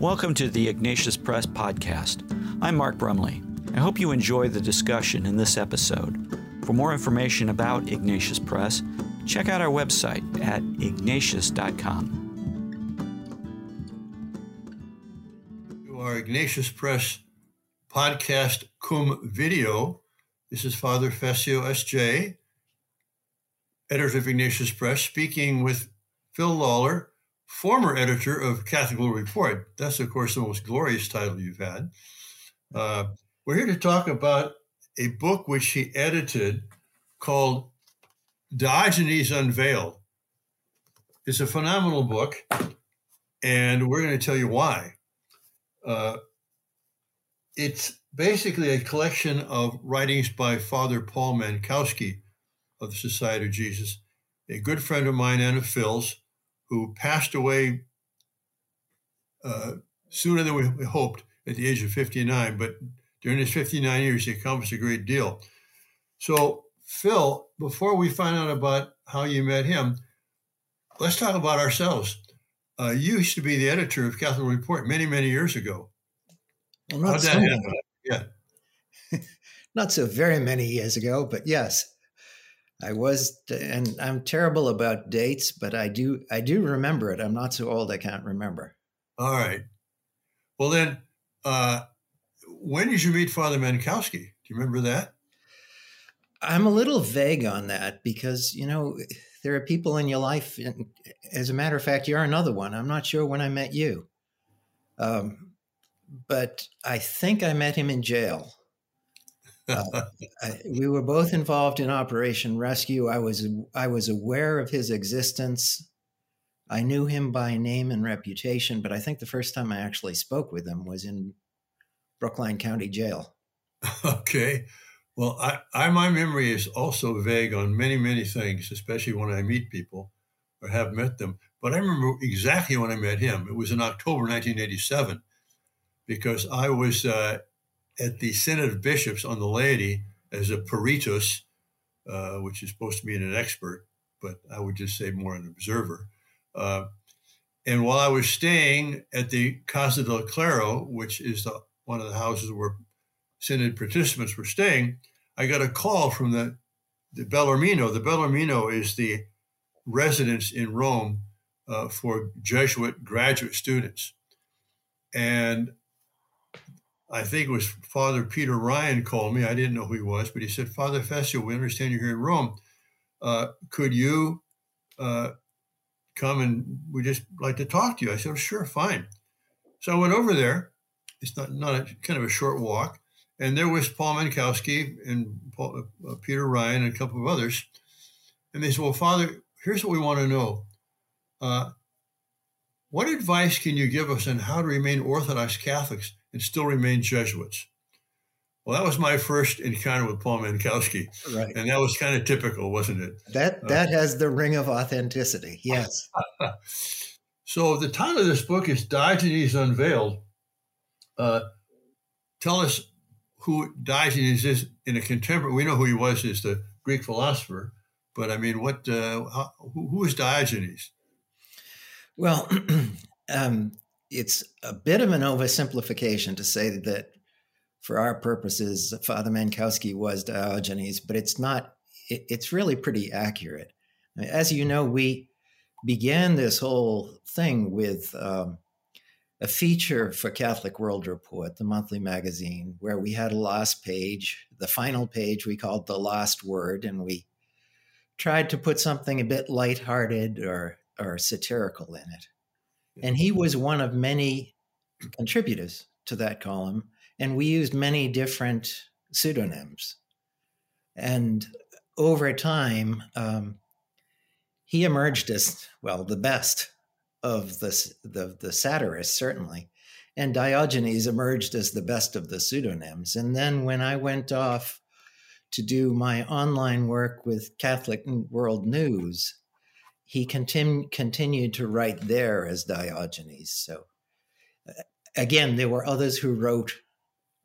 Welcome to the Ignatius Press Podcast. I'm Mark Brumley. I hope you enjoy the discussion in this episode. For more information about Ignatius Press, check out our website at ignatius.com. Our Ignatius Press podcast cum video. This is Father Fessio S.J., editor of Ignatius Press, speaking with Phil Lawler, former editor of Catholic Report. That's, of course, the most glorious title you've had. Uh, we're here to talk about a book which he edited called Diogenes Unveiled. It's a phenomenal book, and we're going to tell you why. Uh, it's basically a collection of writings by Father Paul Mankowski of the Society of Jesus, a good friend of mine and of Phil's, who passed away uh, sooner than we hoped at the age of 59. But during his 59 years, he accomplished a great deal. So, Phil, before we find out about how you met him, let's talk about ourselves. Uh, you used to be the editor of Catholic Report many, many years ago. Well, not, so yeah. not so very many years ago, but yes. I was, and I'm terrible about dates, but I do, I do remember it. I'm not so old; I can't remember. All right. Well, then, uh, when did you meet Father Mankowski? Do you remember that? I'm a little vague on that because you know there are people in your life. And as a matter of fact, you're another one. I'm not sure when I met you, um, but I think I met him in jail. I, we were both involved in Operation Rescue. I was I was aware of his existence. I knew him by name and reputation, but I think the first time I actually spoke with him was in Brookline County Jail. Okay. Well, I, I my memory is also vague on many, many things, especially when I meet people or have met them. But I remember exactly when I met him. It was in October 1987 because I was uh, at the Synod of Bishops on the laity as a peritus, uh, which is supposed to mean an expert, but I would just say more an observer. Uh, and while I was staying at the Casa del Clero, which is the, one of the houses where Synod participants were staying, I got a call from the, the Bellarmino. The Bellarmino is the residence in Rome uh, for Jesuit graduate students. And I think it was Father Peter Ryan called me. I didn't know who he was, but he said, Father Fessio, we understand you're here in Rome. Uh, could you uh, come and we just like to talk to you? I said, oh, sure, fine. So I went over there. It's not, not a, kind of a short walk. And there was Paul Mankowski and Paul, uh, Peter Ryan and a couple of others. And they said, well, Father, here's what we want to know. Uh, what advice can you give us on how to remain Orthodox Catholics and still remain Jesuits. Well, that was my first encounter with Paul Mankowski, right. and that was kind of typical, wasn't it? That uh, that uh, has the ring of authenticity. Yes. so the title of this book is Diogenes Unveiled. Uh, tell us who Diogenes is in a contemporary. We know who he was as the Greek philosopher, but I mean, what? Uh, how, who, who is Diogenes? Well, um, it's a bit of an oversimplification to say that for our purposes, Father Mankowski was Diogenes, but it's not, it, it's really pretty accurate. As you know, we began this whole thing with um, a feature for Catholic World Report, the monthly magazine, where we had a last page, the final page we called the last word, and we tried to put something a bit lighthearted or, or satirical in it. And he was one of many contributors to that column. And we used many different pseudonyms. And over time, um, he emerged as, well, the best of the, the, the satirists, certainly. And Diogenes emerged as the best of the pseudonyms. And then when I went off to do my online work with Catholic World News, he continu- continued to write there as Diogenes. So, again, there were others who wrote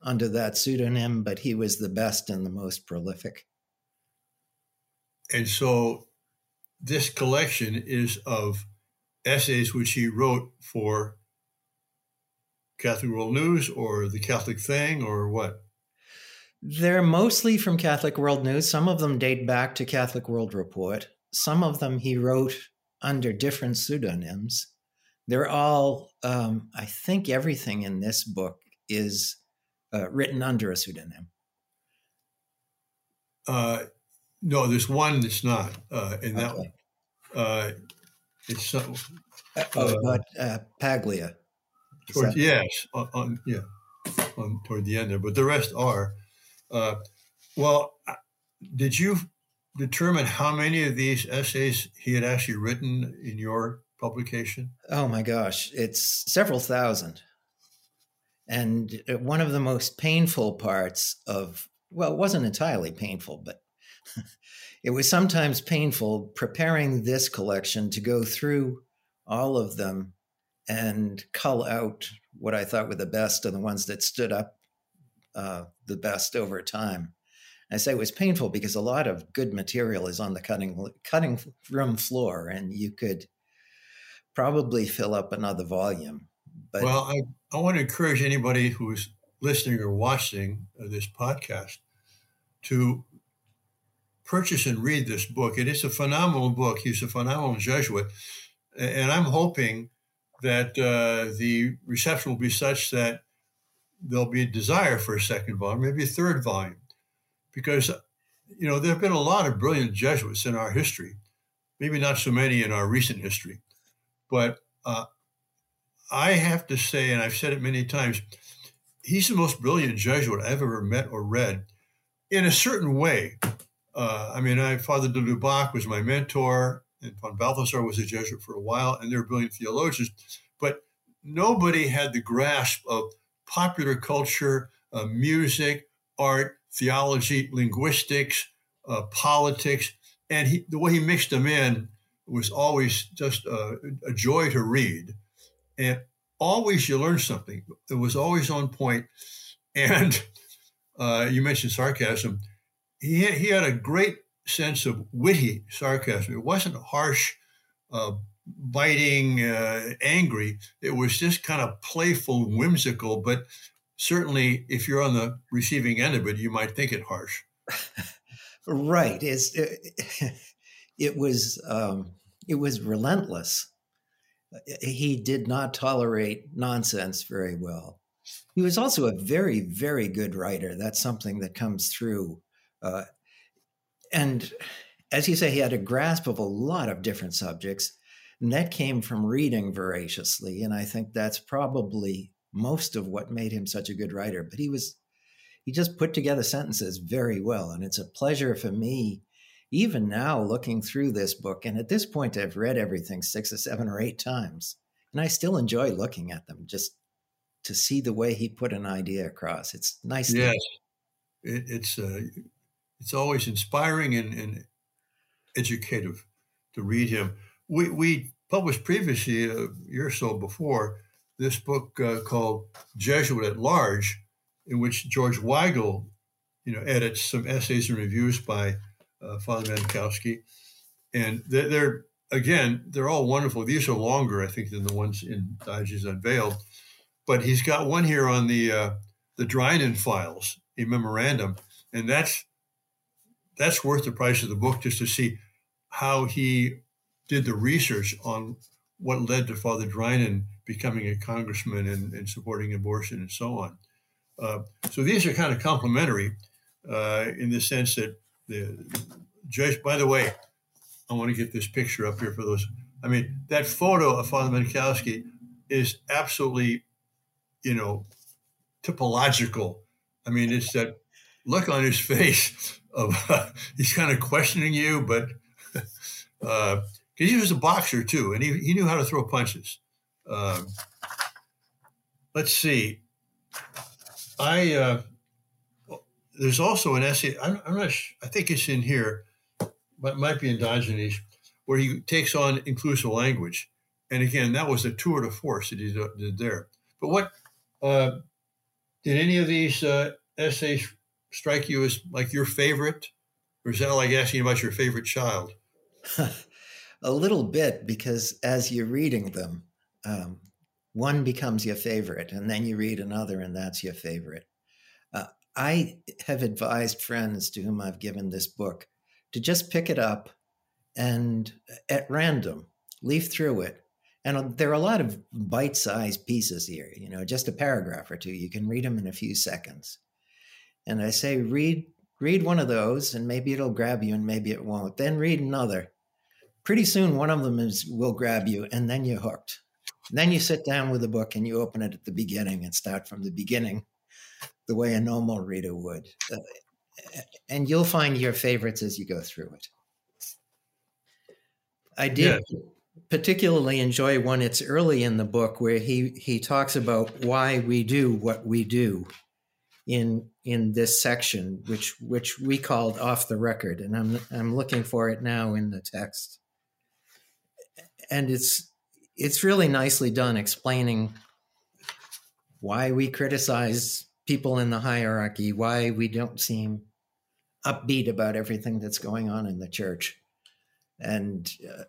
under that pseudonym, but he was the best and the most prolific. And so, this collection is of essays which he wrote for Catholic World News or the Catholic Thing or what? They're mostly from Catholic World News. Some of them date back to Catholic World Report. Some of them he wrote under different pseudonyms. They're all, um, I think everything in this book is uh, written under a pseudonym. Uh, no, there's one that's not, uh, and that okay. uh, it's uh, oh, but uh, Paglia. Toward, yes, on, on, yeah, on toward the end there, but the rest are. Uh, well, uh, did you determine how many of these essays he had actually written in your publication? Oh my gosh, it's several thousand. And uh, one of the most painful parts of, well, it wasn't entirely painful, but it was sometimes painful preparing this collection to go through all of them and cull out what I thought were the best and the ones that stood up uh, the best over time. I say it was painful because a lot of good material is on the cutting cutting room floor, and you could probably fill up another volume. But well, I, I want to encourage anybody who's listening or watching this podcast to purchase and read this book. It is a phenomenal book. He's a phenomenal Jesuit, and I'm hoping that uh, the reception will be such that there'll be a desire for a second volume, maybe a third volume, because you know there have been a lot of brilliant Jesuits in our history, maybe not so many in our recent history, but uh, I have to say, and I've said it many times, he's the most brilliant Jesuit I've ever met or read. In a certain way, uh, I mean, I, Father de Lubac was my mentor, and Von Balthasar was a Jesuit for a while, and they're brilliant theologians. But nobody had the grasp of popular culture, uh, music, art, theology, linguistics, uh, politics, and he, the way he mixed them in was always just a, a joy to read. And always you learn something. It was always on point. And uh, you mentioned sarcasm he he had a great sense of witty sarcasm. It wasn't harsh, uh, biting, uh, angry. It was just kind of playful, whimsical. But certainly, if you're on the receiving end of it, you might think it harsh. right. It's, it, it was um, it was relentless. He did not tolerate nonsense very well. He was also a very, very good writer. That's something that comes through uh, and as you say, he had a grasp of a lot of different subjects. And that came from reading voraciously. And I think that's probably most of what made him such a good writer. But he was, he just put together sentences very well. And it's a pleasure for me, even now, looking through this book. And at this point, I've read everything six or seven or eight times. And I still enjoy looking at them just to see the way he put an idea across. It's nice. Yes. It, it's, uh, it's always inspiring and, and educative to read him. We, we published previously, a year or so before, this book uh, called Jesuit at Large, in which George Weigel, you know, edits some essays and reviews by uh, Father Mankowski. And they're, they're, again, they're all wonderful. These are longer, I think, than the ones in Diogenes Unveiled. But he's got one here on the uh, the Drinan files, a memorandum, and that's that's worth the price of the book just to see how he did the research on what led to Father Drinan becoming a congressman and, and supporting abortion and so on. Uh, so these are kind of complementary uh, in the sense that the judge, by the way, I want to get this picture up here for those. I mean, that photo of Father Mankowski is absolutely, you know, typological. I mean, it's that look on his face of uh, he's kind of questioning you, but because he was a boxer too, and he, he knew how to throw punches. Um, let's see. I uh, there's also an essay. I'm, I'm not. Sure, I think it's in here, but might be in Diogenes, where he takes on inclusive language. And again, that was a tour de force that he did there. But what uh, did any of these uh, essays strike you as like your favorite? Or is that like asking about your favorite child? a little bit, because as you're reading them, um, one becomes your favorite, and then you read another, and that's your favorite. Uh, I have advised friends to whom I've given this book to just pick it up and at random leaf through it. And there are a lot of bite sized pieces here, you know, just a paragraph or two. You can read them in a few seconds. And I say, read, read one of those, and maybe it'll grab you, and maybe it won't. Then read another. Pretty soon, one of them is will grab you, and then you're hooked. then you sit down with the book and you open it at the beginning and start from the beginning, the way a normal reader would. Uh, and you'll find your favorites as you go through it. I did yeah. particularly enjoy one. It's early in the book where he he talks about why we do what we do in in this section, which which we called off the record, and I'm I'm looking for it now in the text, and it's it's really nicely done, explaining why we criticize people in the hierarchy, why we don't seem upbeat about everything that's going on in the church and uh,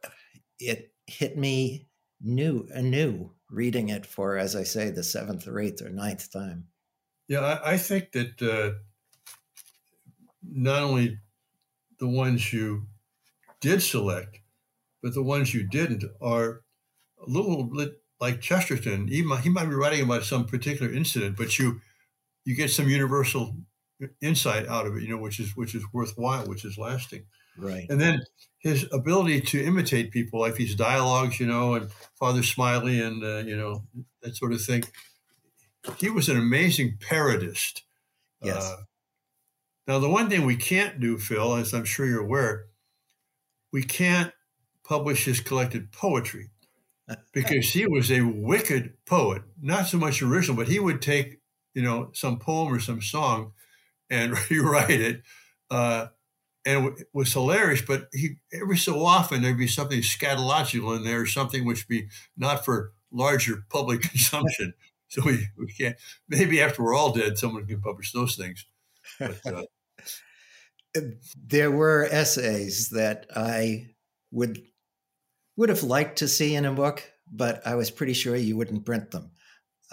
it hit me new anew reading it for, as I say, the seventh or eighth or ninth time. Yeah, I, I think that uh, not only the ones you did select, but the ones you didn't are a little bit like Chesterton. He might, he might be writing about some particular incident, but you you get some universal insight out of it, you know, which is which is worthwhile, which is lasting. Right. And then his ability to imitate people, like these dialogues, you know, and Father Smiley and, uh, you know, that sort of thing. He was an amazing parodist. Yes. Uh, now, the one thing we can't do, Phil, as I'm sure you're aware, we can't publish his collected poetry because he was a wicked poet. Not so much original, but he would take, you know, some poem or some song and rewrite it. Uh, and it was hilarious. But he every so often there'd be something scatological in there, something which be not for larger public consumption. so we, we can't. Maybe after we're all dead, someone can publish those things. But, uh, there were essays that I would would have liked to see in a book, but I was pretty sure you wouldn't print them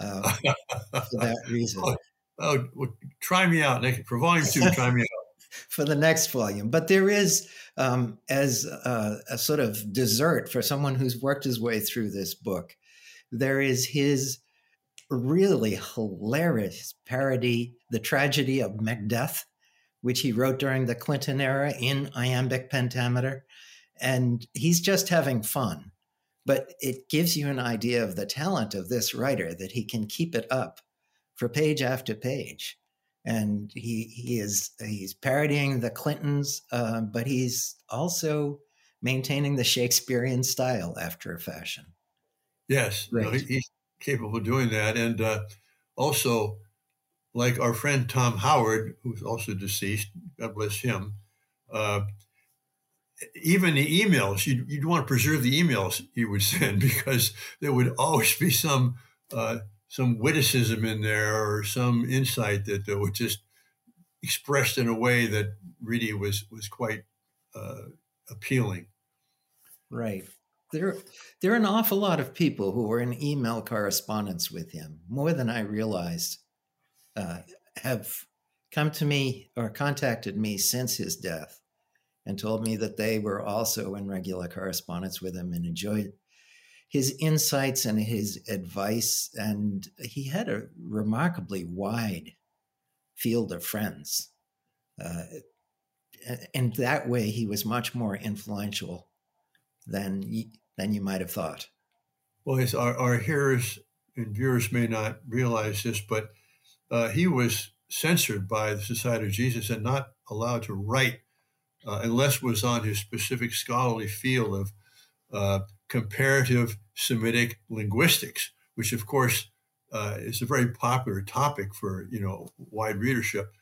uh, for that reason. Oh, oh well, try me out, Nick. For volume two, try me out for the next volume. But there is, um, as a, a, sort of dessert for someone who's worked his way through this book, there is his really hilarious parody, The Tragedy of Macbeth, which he wrote during the Clinton era in iambic pentameter. And he's just having fun. But it gives you an idea of the talent of this writer that he can keep it up for page after page and he he is he's parodying the Clintons, uh, but he's also maintaining the Shakespearean style after a fashion. Yes, right. no, he, he's capable of doing that, and uh, also like our friend Tom Howard, who's also deceased, God bless him. Uh, even the emails, you'd, you'd, want to preserve the emails he would send because there would always be some uh, some witticism in there or some insight that was just expressed in a way that really was was quite uh, appealing. Right. There, there are an awful lot of people who were in email correspondence with him, more than I realized, uh, have come to me or contacted me since his death and told me that they were also in regular correspondence with him and enjoyed his insights and his advice. And he had a remarkably wide field of friends. Uh, and that way, he was much more influential than than you might have thought. Well, our, our hearers and viewers may not realize this, but uh, he was censored by the Society of Jesus and not allowed to write unless was on his specific scholarly field of uh, comparative Semitic linguistics, which of course uh, is a very popular topic for you know wide readership.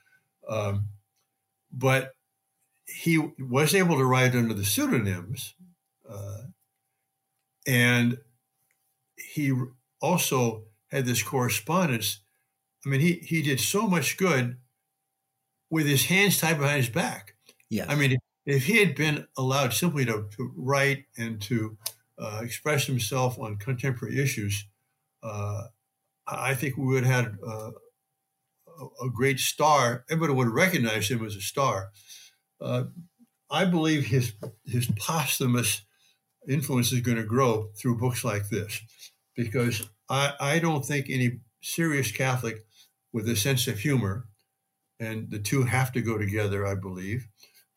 Um, but he was able to write under the pseudonyms, uh, and he also had this correspondence. I mean, he he did so much good with his hands tied behind his back. Yeah. I mean, if he had been allowed simply to, to write and to uh, express himself on contemporary issues, uh, I think we would have had uh, a great star. Everybody would recognize him as a star. Uh, I believe his his posthumous influence is going to grow through books like this, because I, I don't think any serious Catholic with a sense of humor, and the two have to go together, I believe,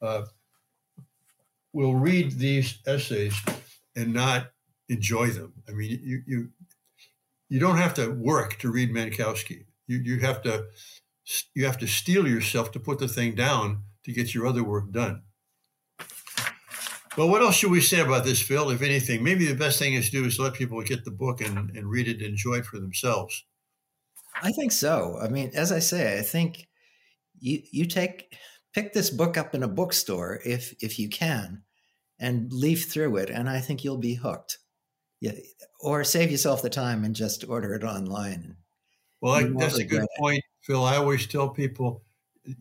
uh, will read these essays and not enjoy them. I mean, you you you don't have to work to read Mankowski. You you have to you have to steel yourself to put the thing down to get your other work done. Well, what else should we say about this, Phil? If anything, maybe the best thing is to do is let people get the book and, and read it and enjoy it for themselves. I think so. I mean, as I say, I think you you take pick this book up in a bookstore if if you can, and leaf through it, and I think you'll be hooked. Yeah, or save yourself the time and just order it online. Well, I, that's a good point, Phil. I always tell people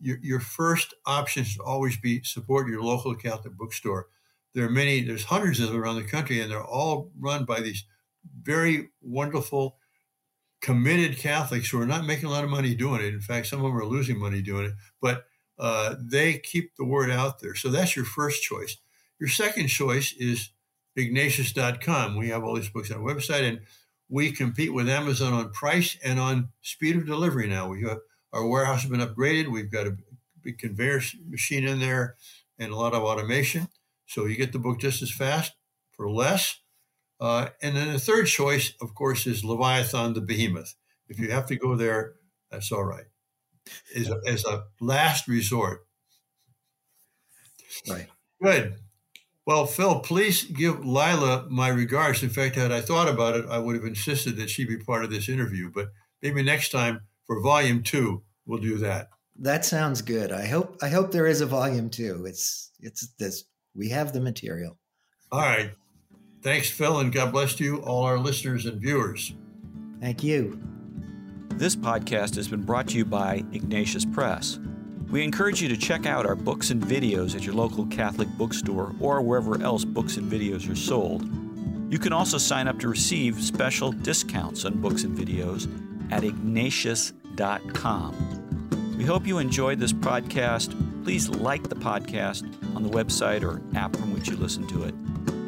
your, your first option should always be support your local Catholic bookstore there are many, there's hundreds of them around the country, and they're all run by these very wonderful, committed Catholics who are not making a lot of money doing it. In fact, some of them are losing money doing it, but uh, they keep the word out there. So that's your first choice. Your second choice is Ignatius.com. We have all these books on our website, and we compete with Amazon on price and on speed of delivery now. We have, our warehouse has been upgraded. We've got a big conveyor machine in there and a lot of automation. So you get the book just as fast for less. Uh, and then the third choice, of course, is Leviathan the Behemoth. If you have to go there, that's all right. As a, as a last resort. Right. Good. Well, Phil, please give Lila my regards. In fact, had I thought about it, I would have insisted that she be part of this interview. But maybe next time for volume two, we'll do that. That sounds good. I hope I hope there is a volume two. It's it's this we have the material. All right. Thanks, Phil, and God bless you, all our listeners and viewers. Thank you. This podcast has been brought to you by Ignatius Press. We encourage you to check out our books and videos at your local Catholic bookstore or wherever else books and videos are sold. You can also sign up to receive special discounts on books and videos at ignatius.com. We hope you enjoyed this podcast Please like the podcast on the website or app from which you listen to it,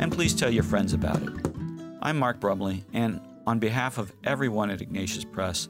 and please tell your friends about it. I'm Mark Brumley, and on behalf of everyone at Ignatius Press,